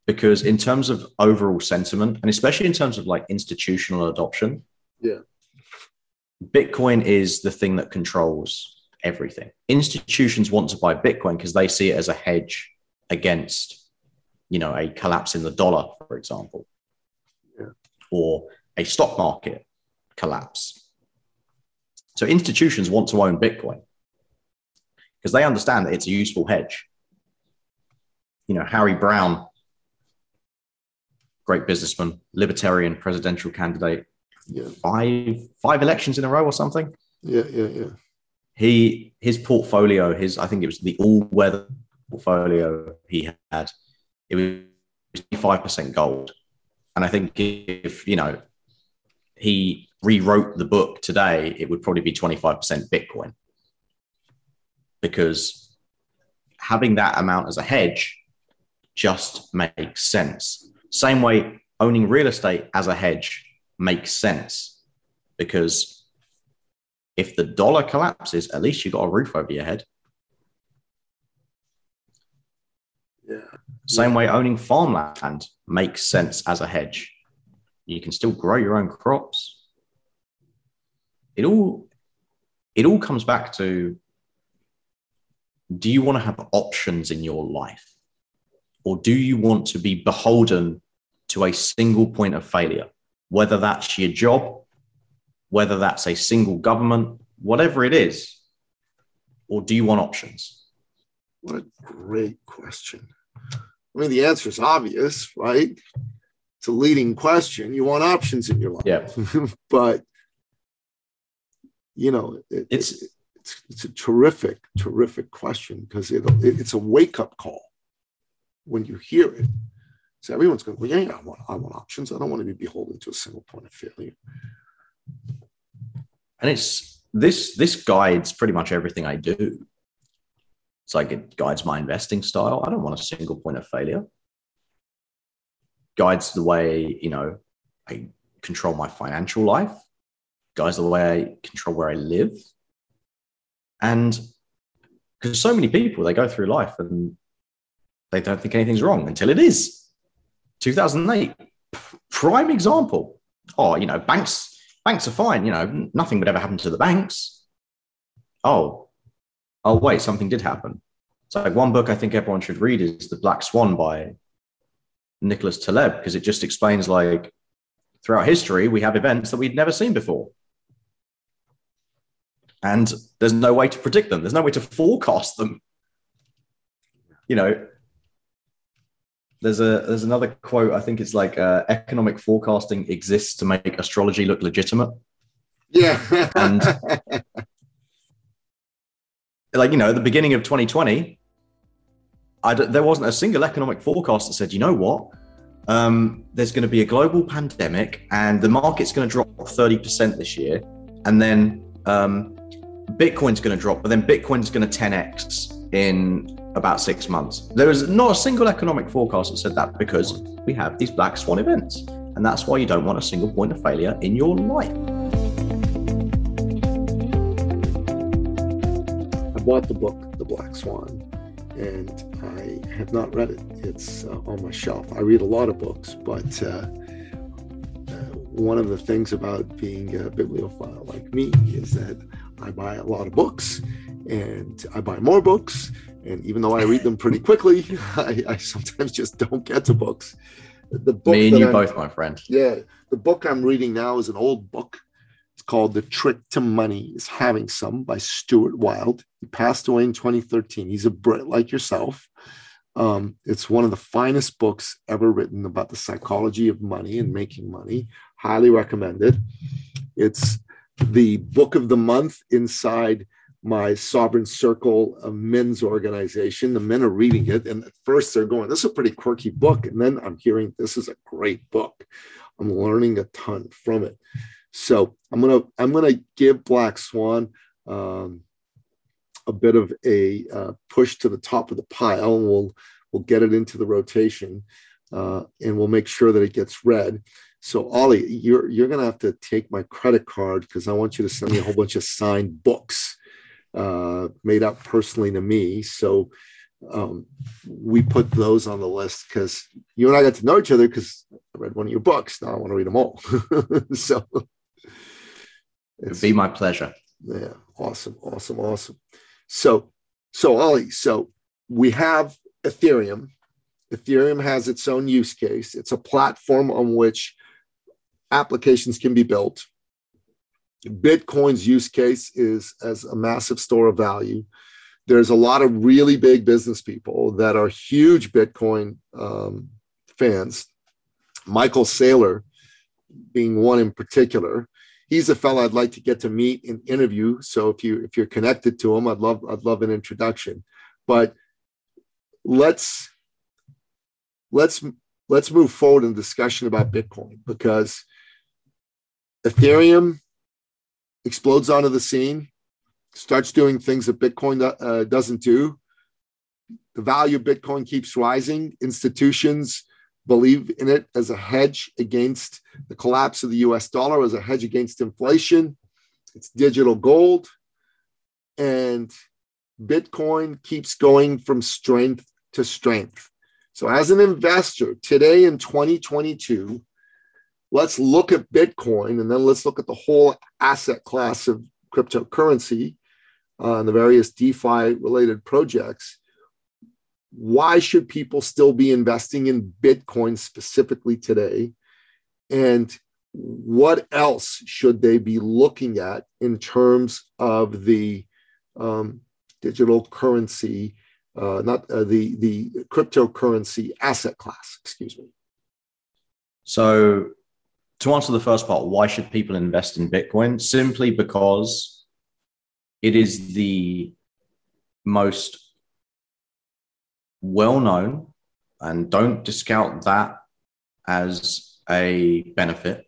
because, in terms of overall sentiment, and especially in terms of like institutional adoption, yeah, Bitcoin is the thing that controls everything. Institutions want to buy Bitcoin because they see it as a hedge against you know, a collapse in the dollar, for example, yeah. or a stock market collapse. So institutions want to own Bitcoin because they understand that it's a useful hedge. You know, Harry Browne, great businessman, libertarian presidential candidate. Yeah. Five five elections in a row or something. Yeah, yeah, yeah. He his portfolio, his I think it was the all weather portfolio he had. It was five percent gold, and I think if you know he rewrote the book today, it would probably be twenty five percent Bitcoin because having that amount as a hedge just makes sense. Same way owning real estate as a hedge makes sense because if the dollar collapses, at least you've got a roof over your head. Yeah. Same way owning farmland makes sense as a hedge. You can still grow your own crops. It all it all comes back to do you want to have options in your life? Or do you want to be beholden to a single point of failure, whether that's your job, whether that's a single government, whatever it is? Or do you want options? What a great question. I mean, the answer is obvious, right? It's a leading question. You want options in your life. Yeah. <laughs> but, you know, it, It's it's, it's a terrific, terrific question because it, it, it's a wake up call when you hear it. So everyone's going, well, yeah, yeah, I want, I want options. I don't want to be beholden to a single point of failure. and it's this this guides pretty much everything I do. It's like it guides my investing style. I don't want a single point of failure. Guides the way, you know, I control my financial life, guides the way I control where I live. And because so many people they go through life and they don't think anything's wrong until it is. 2008, prime example. Oh, you know, banks banks are fine. You know, nothing would ever happen to the banks. Oh, oh wait, something did happen. So like one book I think everyone should read is The Black Swan by Nicholas Taleb because it just explains like throughout history we have events that we'd never seen before. And there's no way to predict them. There's no way to forecast them. You know, there's a there's another quote. I think it's like uh, economic forecasting exists to make astrology look legitimate. Yeah. And- <laughs> Like you know, the beginning of 2020, I d- there wasn't a single economic forecast that said, you know what, um, there's going to be a global pandemic and the market's going to drop 30% this year, and then um, Bitcoin's going to drop, but then Bitcoin's going to 10x in about six months. There was not a single economic forecast that said that because we have these black swan events. And that's why you don't want a single point of failure in your life. Bought the book, The Black Swan, and I have not read it. It's uh, on my shelf. I read a lot of books, but uh, uh, one of the things about being a bibliophile like me is that I buy a lot of books and I buy more books. And even though I read them pretty quickly, <laughs> I, I sometimes just don't get to books. The book Me and you I'm- both, my friend. yeah, the book I'm reading now is an old book. Called The Trick to Money is Having Some by Stuart Wilde. He passed away in 2013. He's a Brit like yourself. Um, it's one of the finest books ever written about the psychology of money and making money. Highly recommended. It's the book of the month inside my Sovereign Circle of men's organization. The men are reading it, and at first they're going, This is a pretty quirky book. And then I'm hearing, This is a great book. I'm learning a ton from it. So I'm gonna I'm gonna give Black Swan um, a bit of a uh, push to the top of the pile, and we'll we'll get it into the rotation, uh, and we'll make sure that it gets read. So Ollie, you're you're gonna have to take my credit card because I want you to send me a whole bunch of signed books uh, made up personally to me. So um, we put those on the list because you and I got to know each other because I read one of your books. Now I want to read them all. <laughs> so It'd be my pleasure. yeah, awesome, awesome, awesome. So, so Ollie, so we have Ethereum. Ethereum has its own use case. It's a platform on which applications can be built. Bitcoin's use case is as a massive store of value. There's a lot of really big business people that are huge Bitcoin um, fans. Michael Saylor being one in particular. He's a fellow I'd like to get to meet and interview. So if you if you're connected to him, I'd love I'd love an introduction. But let's let's let's move forward in discussion about Bitcoin because Ethereum explodes onto the scene, starts doing things that Bitcoin uh, doesn't do. The value of Bitcoin keeps rising. Institutions believe in it as a hedge against the collapse of the US dollar, as a hedge against inflation. It's digital gold. And Bitcoin keeps going from strength to strength. So, as an investor today in 2022, let's look at Bitcoin and then let's look at the whole asset class of cryptocurrency uh, and the various DeFi related projects. Why should people still be investing in Bitcoin specifically today? And what else should they be looking at in terms of the um, digital currency uh, not uh, the the cryptocurrency asset class. Excuse me. So, to answer the first part, why should people invest in Bitcoin? Simply because it is the most well known, and don't discount that as a benefit.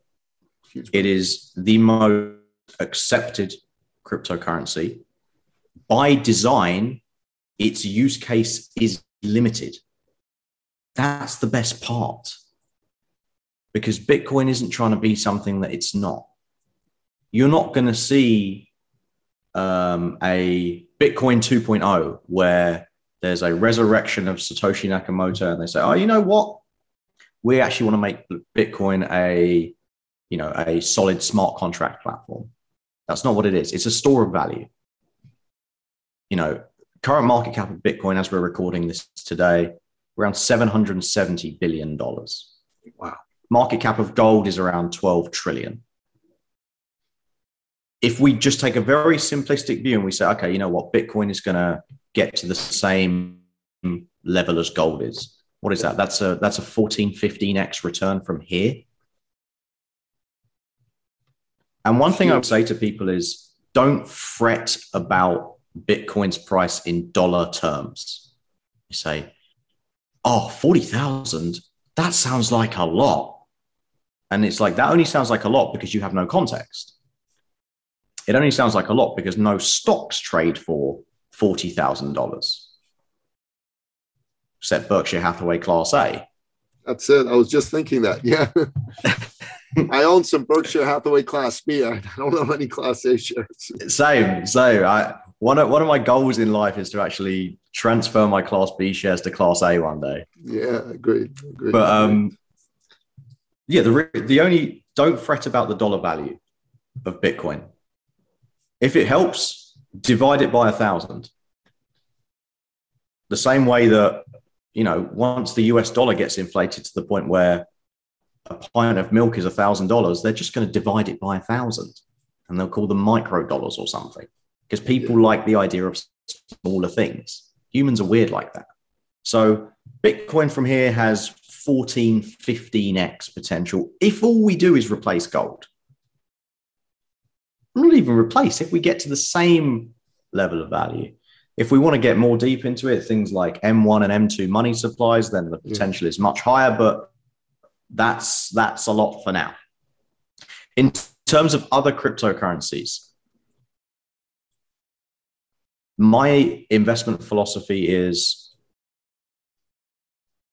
It is the most accepted cryptocurrency by design its use case is limited. That's the best part. Because Bitcoin isn't trying to be something that it's not. You're not going to see um, a Bitcoin 2.0 where there's a resurrection of Satoshi Nakamoto and they say, oh, you know what? We actually want to make Bitcoin a, you know, a solid smart contract platform. That's not what it is. It's a store of value. You know, current market cap of Bitcoin as we're recording this today, around $770 billion. Wow. Market cap of gold is around 12 trillion. If we just take a very simplistic view and we say, okay, you know what, Bitcoin is going to get to the same level as gold is. What is that? That's a that's a 14, 15x return from here. And one thing I would say to people is don't fret about Bitcoin's price in dollar terms. You say, oh, 40,000, that sounds like a lot. And it's like, that only sounds like a lot because you have no context. It only sounds like a lot because no stocks trade for $40,000, except Berkshire Hathaway Class A. That's it. I was just thinking that. Yeah. <laughs> I own some Berkshire Hathaway Class B. I don't know any Class A shares. Same, same. I one of one of my goals in life is to actually transfer my Class B shares to Class A one day. Yeah, agreed. agreed. But um, yeah, the the only don't fret about the dollar value of Bitcoin. If it helps, divide it by a thousand. The same way that you know, once the US dollar gets inflated to the point where a pint of milk is a thousand dollars, they're just going to divide it by a thousand, and they'll call them micro dollars or something because people like the idea of smaller things. Humans are weird like that. So Bitcoin from here has 14, 15x potential if all we do is replace gold. Not even replace, if we get to the same level of value. If we want to get more deep into it, things like M1 and M2 money supplies, then the potential is much higher, but that's that's a lot for now. In terms of other cryptocurrencies, my investment philosophy is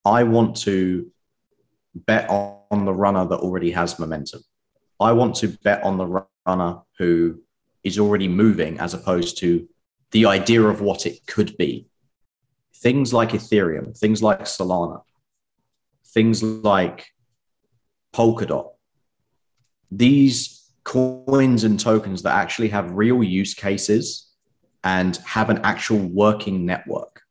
I want to bet on the runner that already has momentum. I want to bet on the runner who is already moving as opposed to the idea of what it could be. Things like Ethereum, things like Solana, things like Polkadot. These coins and tokens that actually have real use cases and have an actual working network.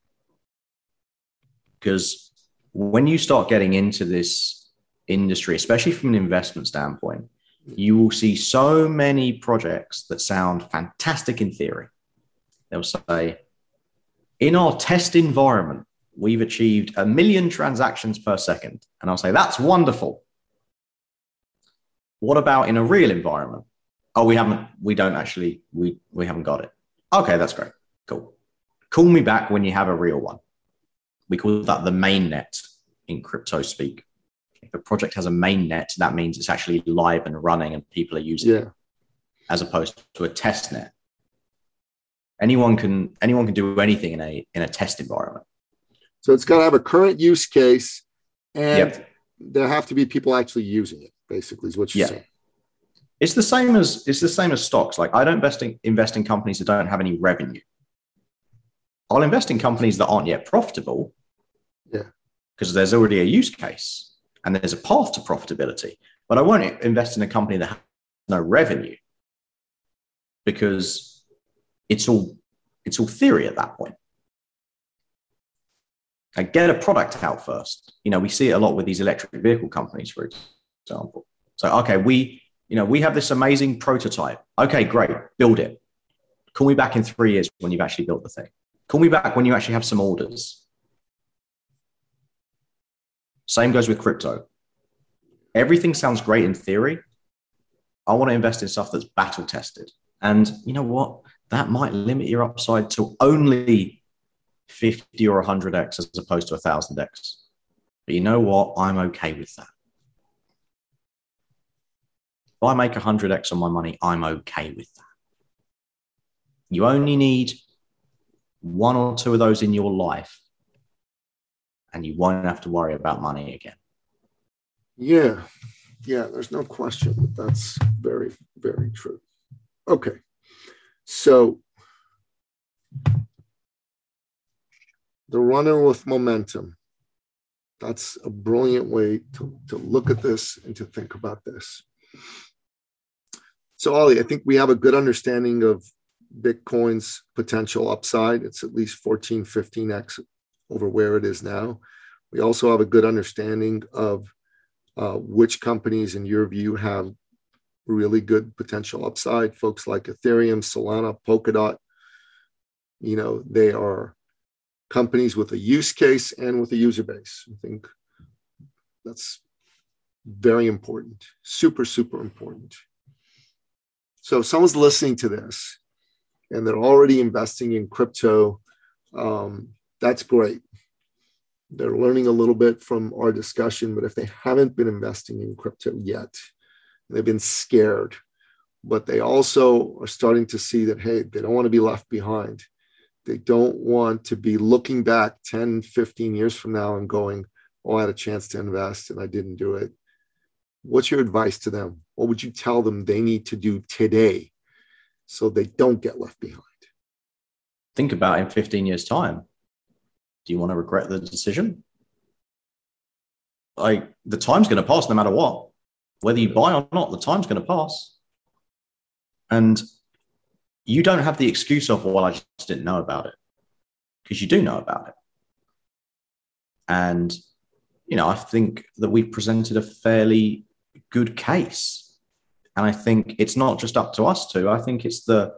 Because when you start getting into this industry, especially from an investment standpoint, you will see so many projects that sound fantastic in theory. They'll say, in our test environment, we've achieved a million transactions per second. And I'll say, that's wonderful. What about in a real environment? Oh, we haven't, we don't actually, we, we haven't got it. Okay, that's great. Cool. Call me back when you have a real one. We call that the main net in crypto speak. If a project has a main net, that means it's actually live and running and people are using Yeah. it, as opposed to a test net. Anyone can anyone can do anything in a in a test environment. So it's got to have a current use case and Yep. there have to be people actually using it, basically, is what you're Yeah. saying. It's the same as it's the same as stocks. Like I don't invest in, invest in companies that don't have any revenue. I'll invest in companies that aren't yet profitable. Yeah. Because there's already a use case and there's a path to profitability. But I won't invest in a company that has no revenue because it's all it's all theory at that point. I get a product out first. You know, we see it a lot with these electric vehicle companies, for example. So, okay, we, you know, we have this amazing prototype. Okay, great, build it. Call me back in three years when you've actually built the thing. Call me back when you actually have some orders. Same goes with crypto. Everything sounds great in theory. I want to invest in stuff that's battle tested. And you know what? That might limit your upside to only 50 or 100x as opposed to 1000x. But you know what? I'm okay with that. If I make 100x on my money, I'm okay with that. You only need one or two of those in your life, and you won't have to worry about money again. Yeah. Yeah, there's no question that that's very, very true. Okay. So the runner with momentum. That's a brilliant way to, to look at this and to think about this. So, Ollie, I think we have a good understanding of Bitcoin's potential upside. It's at least 14, 15x over where it is now. We also have a good understanding of uh, which companies, in your view, have really good potential upside. Folks like Ethereum, Solana, Polkadot, you know, they are companies with a use case and with a user base. I think that's very important, super, super important. So if someone's listening to this and they're already investing in crypto, um, that's great. They're learning a little bit from our discussion, but if they haven't been investing in crypto yet, they've been scared, but they also are starting to see that, hey, they don't want to be left behind. They don't want to be looking back 10, 15 years from now and going, oh, I had a chance to invest and I didn't do it. What's your advice to them? What would you tell them they need to do today so they don't get left behind? Think about in 15 years' time. Do you want to regret the decision? Like the time's going to pass no matter what. Whether you buy or not, the time's going to pass. And you don't have the excuse of, well, I just didn't know about it. Because you do know about it. And, you know, I think that we've presented a fairly good case. And I think it's not just up to us two. I think it's the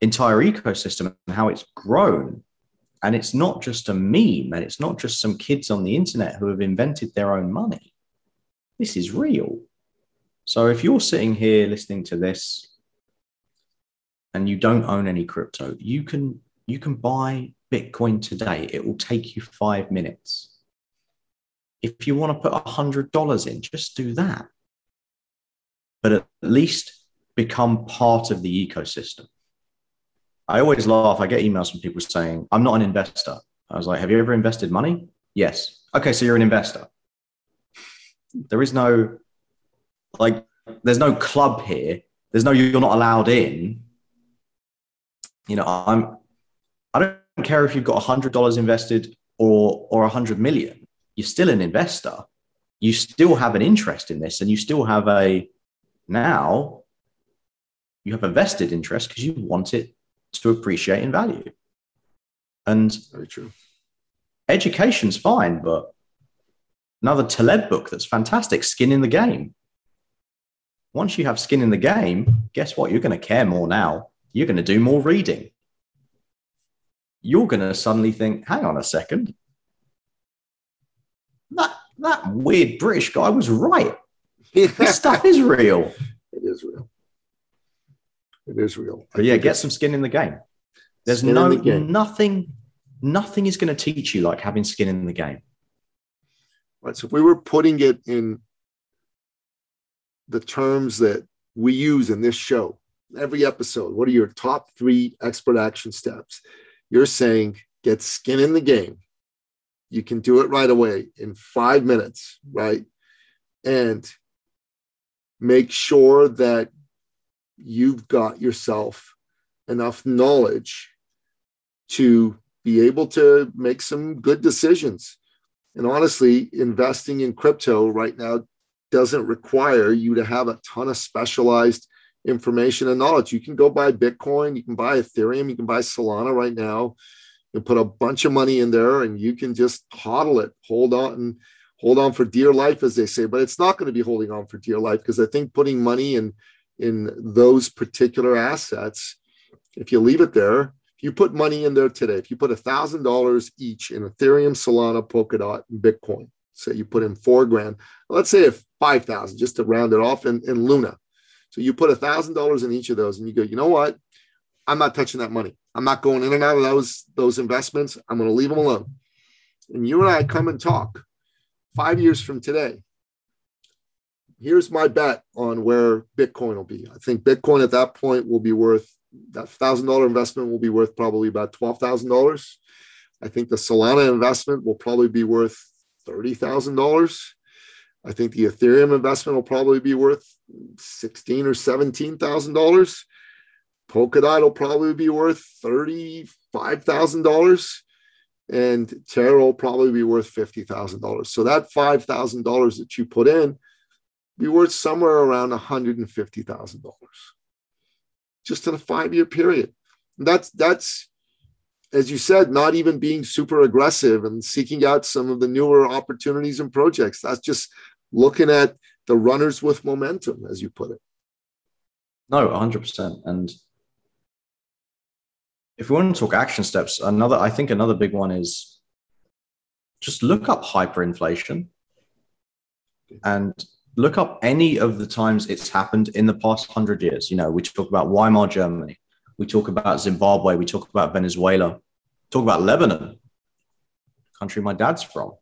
entire ecosystem and how it's grown. And it's not just a meme and it's not just some kids on the internet who have invented their own money. This is real. So if you're sitting here listening to this and you don't own any crypto, you can you can buy Bitcoin today. It will take you five minutes. If you want to put a hundred dollars in, just do that. But at least become part of the ecosystem. I always laugh. I get emails from people saying, I'm not an investor. I was like, Have you ever invested money? Yes. Okay, so you're an investor. There is no, like, there's no club here. There's no, you're not allowed in. You know, I'm, I don't care if you've got $100 invested or, or 100 million. You're still an investor. You still have an interest in this and you still have a, now you have a vested interest because you want it to appreciate in value. And Very true. education's fine, but another Taleb book that's fantastic, Skin in the Game. Once you have skin in the game, guess what? You're going to care more now. You're going to do more reading. You're going to suddenly think, hang on a second. That, that weird British guy was right. <laughs> This stuff is real. It is real. It is real. But yeah, get some skin in the game. There's no the game. nothing, nothing is going to teach you like having skin in the game. Right. So if we were putting it in the terms that we use in this show, every episode, what are your top three expert action steps? You're saying get skin in the game. You can do it right away in five minutes, right? And make sure that you've got yourself enough knowledge to be able to make some good decisions. And honestly, investing in crypto right now doesn't require you to have a ton of specialized information and knowledge. You can go buy Bitcoin, you can buy Ethereum, you can buy Solana right now. You put a bunch of money in there and you can just hodl it, hold on and hold on for dear life, as they say. But it's not going to be holding on for dear life because I think putting money in in those particular assets, if you leave it there, if you put money in there today, if you put a thousand dollars each in Ethereum, Solana, Polkadot, and Bitcoin, say you put in four grand, let's say if five thousand, just to round it off, in, in Luna. So you put a thousand dollars in each of those, and you go, you know what? I'm not touching that money. I'm not going in and out of those those investments. I'm going to leave them alone. And you and I come and talk five years from today. Here's my bet on where Bitcoin will be. I think Bitcoin at that point will be worth that thousand dollar investment will be worth probably about twelve thousand dollars. I think the Solana investment will probably be worth thirty thousand dollars. I think the Ethereum investment will probably be worth sixteen or seventeen thousand dollars. Polkadot will probably be worth thirty-five thousand dollars, and Terra will probably be worth fifty thousand dollars. So that five thousand dollars that you put in be worth somewhere around one hundred and fifty thousand dollars, just in a five-year period. That's that's as you said, not even being super aggressive and seeking out some of the newer opportunities and projects. That's just looking at the runners with momentum, as you put it. No, 100%. And if we want to talk action steps, another, I think another big one is just look up hyperinflation and look up any of the times it's happened in the past hundred years. You know, we talk about Weimar Germany, we talk about Zimbabwe, we talk about Venezuela, talk about Lebanon, country my dad's from.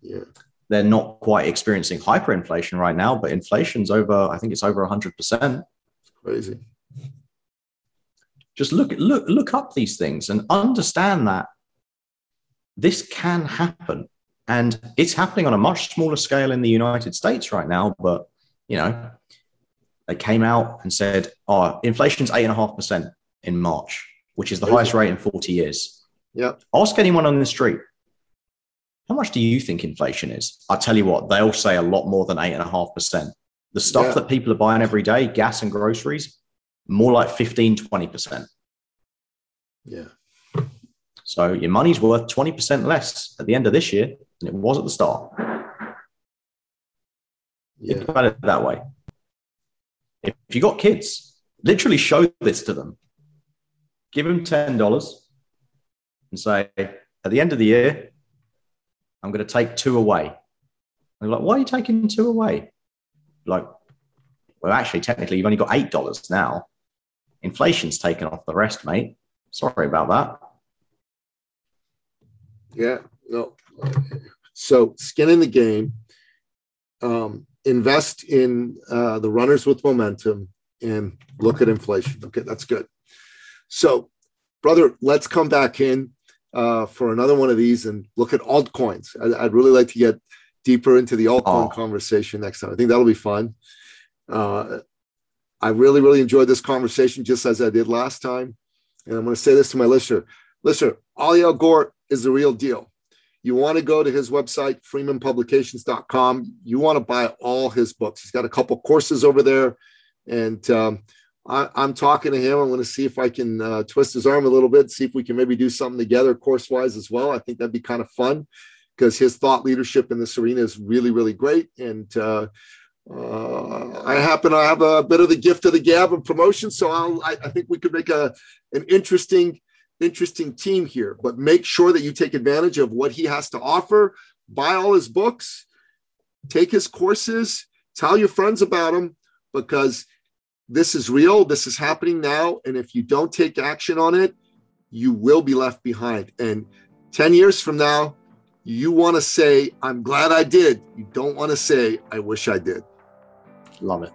Yeah. They're not quite experiencing hyperinflation right now, but inflation's over, I think it's over 100%. Crazy. Just look, look, look up these things and understand that this can happen. And it's happening on a much smaller scale in the United States right now. But, you know, they came out and said, oh, inflation's 8.5% in March, which is the highest rate in 40 years. Yeah. Ask anyone on the street, how much do you think inflation is? I'll tell you what, they'll say a lot more than 8.5%. The stuff Yeah. that people are buying every day, gas and groceries, more like 15, 20%. Yeah. So your money's worth 20% less at the end of this year than it was at the start. Yeah. Think about it that way. If you got kids, literally show this to them. Give them $10 and say, at the end of the year, I'm going to take two away. And they're like, why are you taking two away? Like, well, actually, technically, you've only got $8 now. Inflation's taken off the rest, mate. Sorry about that. Yeah. No. So skin in the game. Um, invest in uh, the runners with momentum and look at inflation. Okay, that's good. So, brother, let's come back in uh, for another one of these and look at altcoins. I, I'd really like to get deeper into the altcoin Oh. conversation next time. I think that'll be fun. Uh, I really, really enjoyed this conversation just as I did last time. And I'm going to say this to my listener. Listener, Ollie El Gorr is the real deal. You want to go to his website, freemanpublications.com. You want to buy all his books. He's got a couple courses over there. And um, I, I'm talking to him. I'm going to see if I can uh, twist his arm a little bit, see if we can maybe do something together course wise as well. I think that'd be kind of fun because his thought leadership in this arena is really, really great. And uh, uh, I happen to have a bit of the gift of the gab and promotion. So I'll, I, I think we could make a, an interesting interesting team here, but make sure that you take advantage of what he has to offer. Buy all his books, take his courses, Tell your friends about him because this is real. This is happening now. And if you don't take action on it, you will be left behind. And 10 years from now, you want to say, I'm glad I did. You don't want to say, I wish I did. Love it.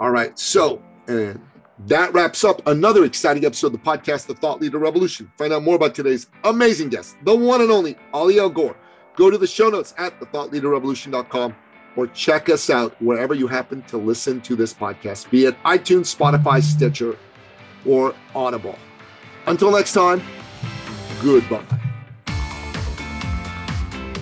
All right. So, and that wraps up another exciting episode of the podcast, The Thought Leader Revolution. Find out more about today's amazing guest, the one and only Ollie El Gorr. Go to the show notes at thethoughtleaderrevolution.com or check us out wherever you happen to listen to this podcast, be it iTunes, Spotify, Stitcher, or Audible. Until next time, goodbye.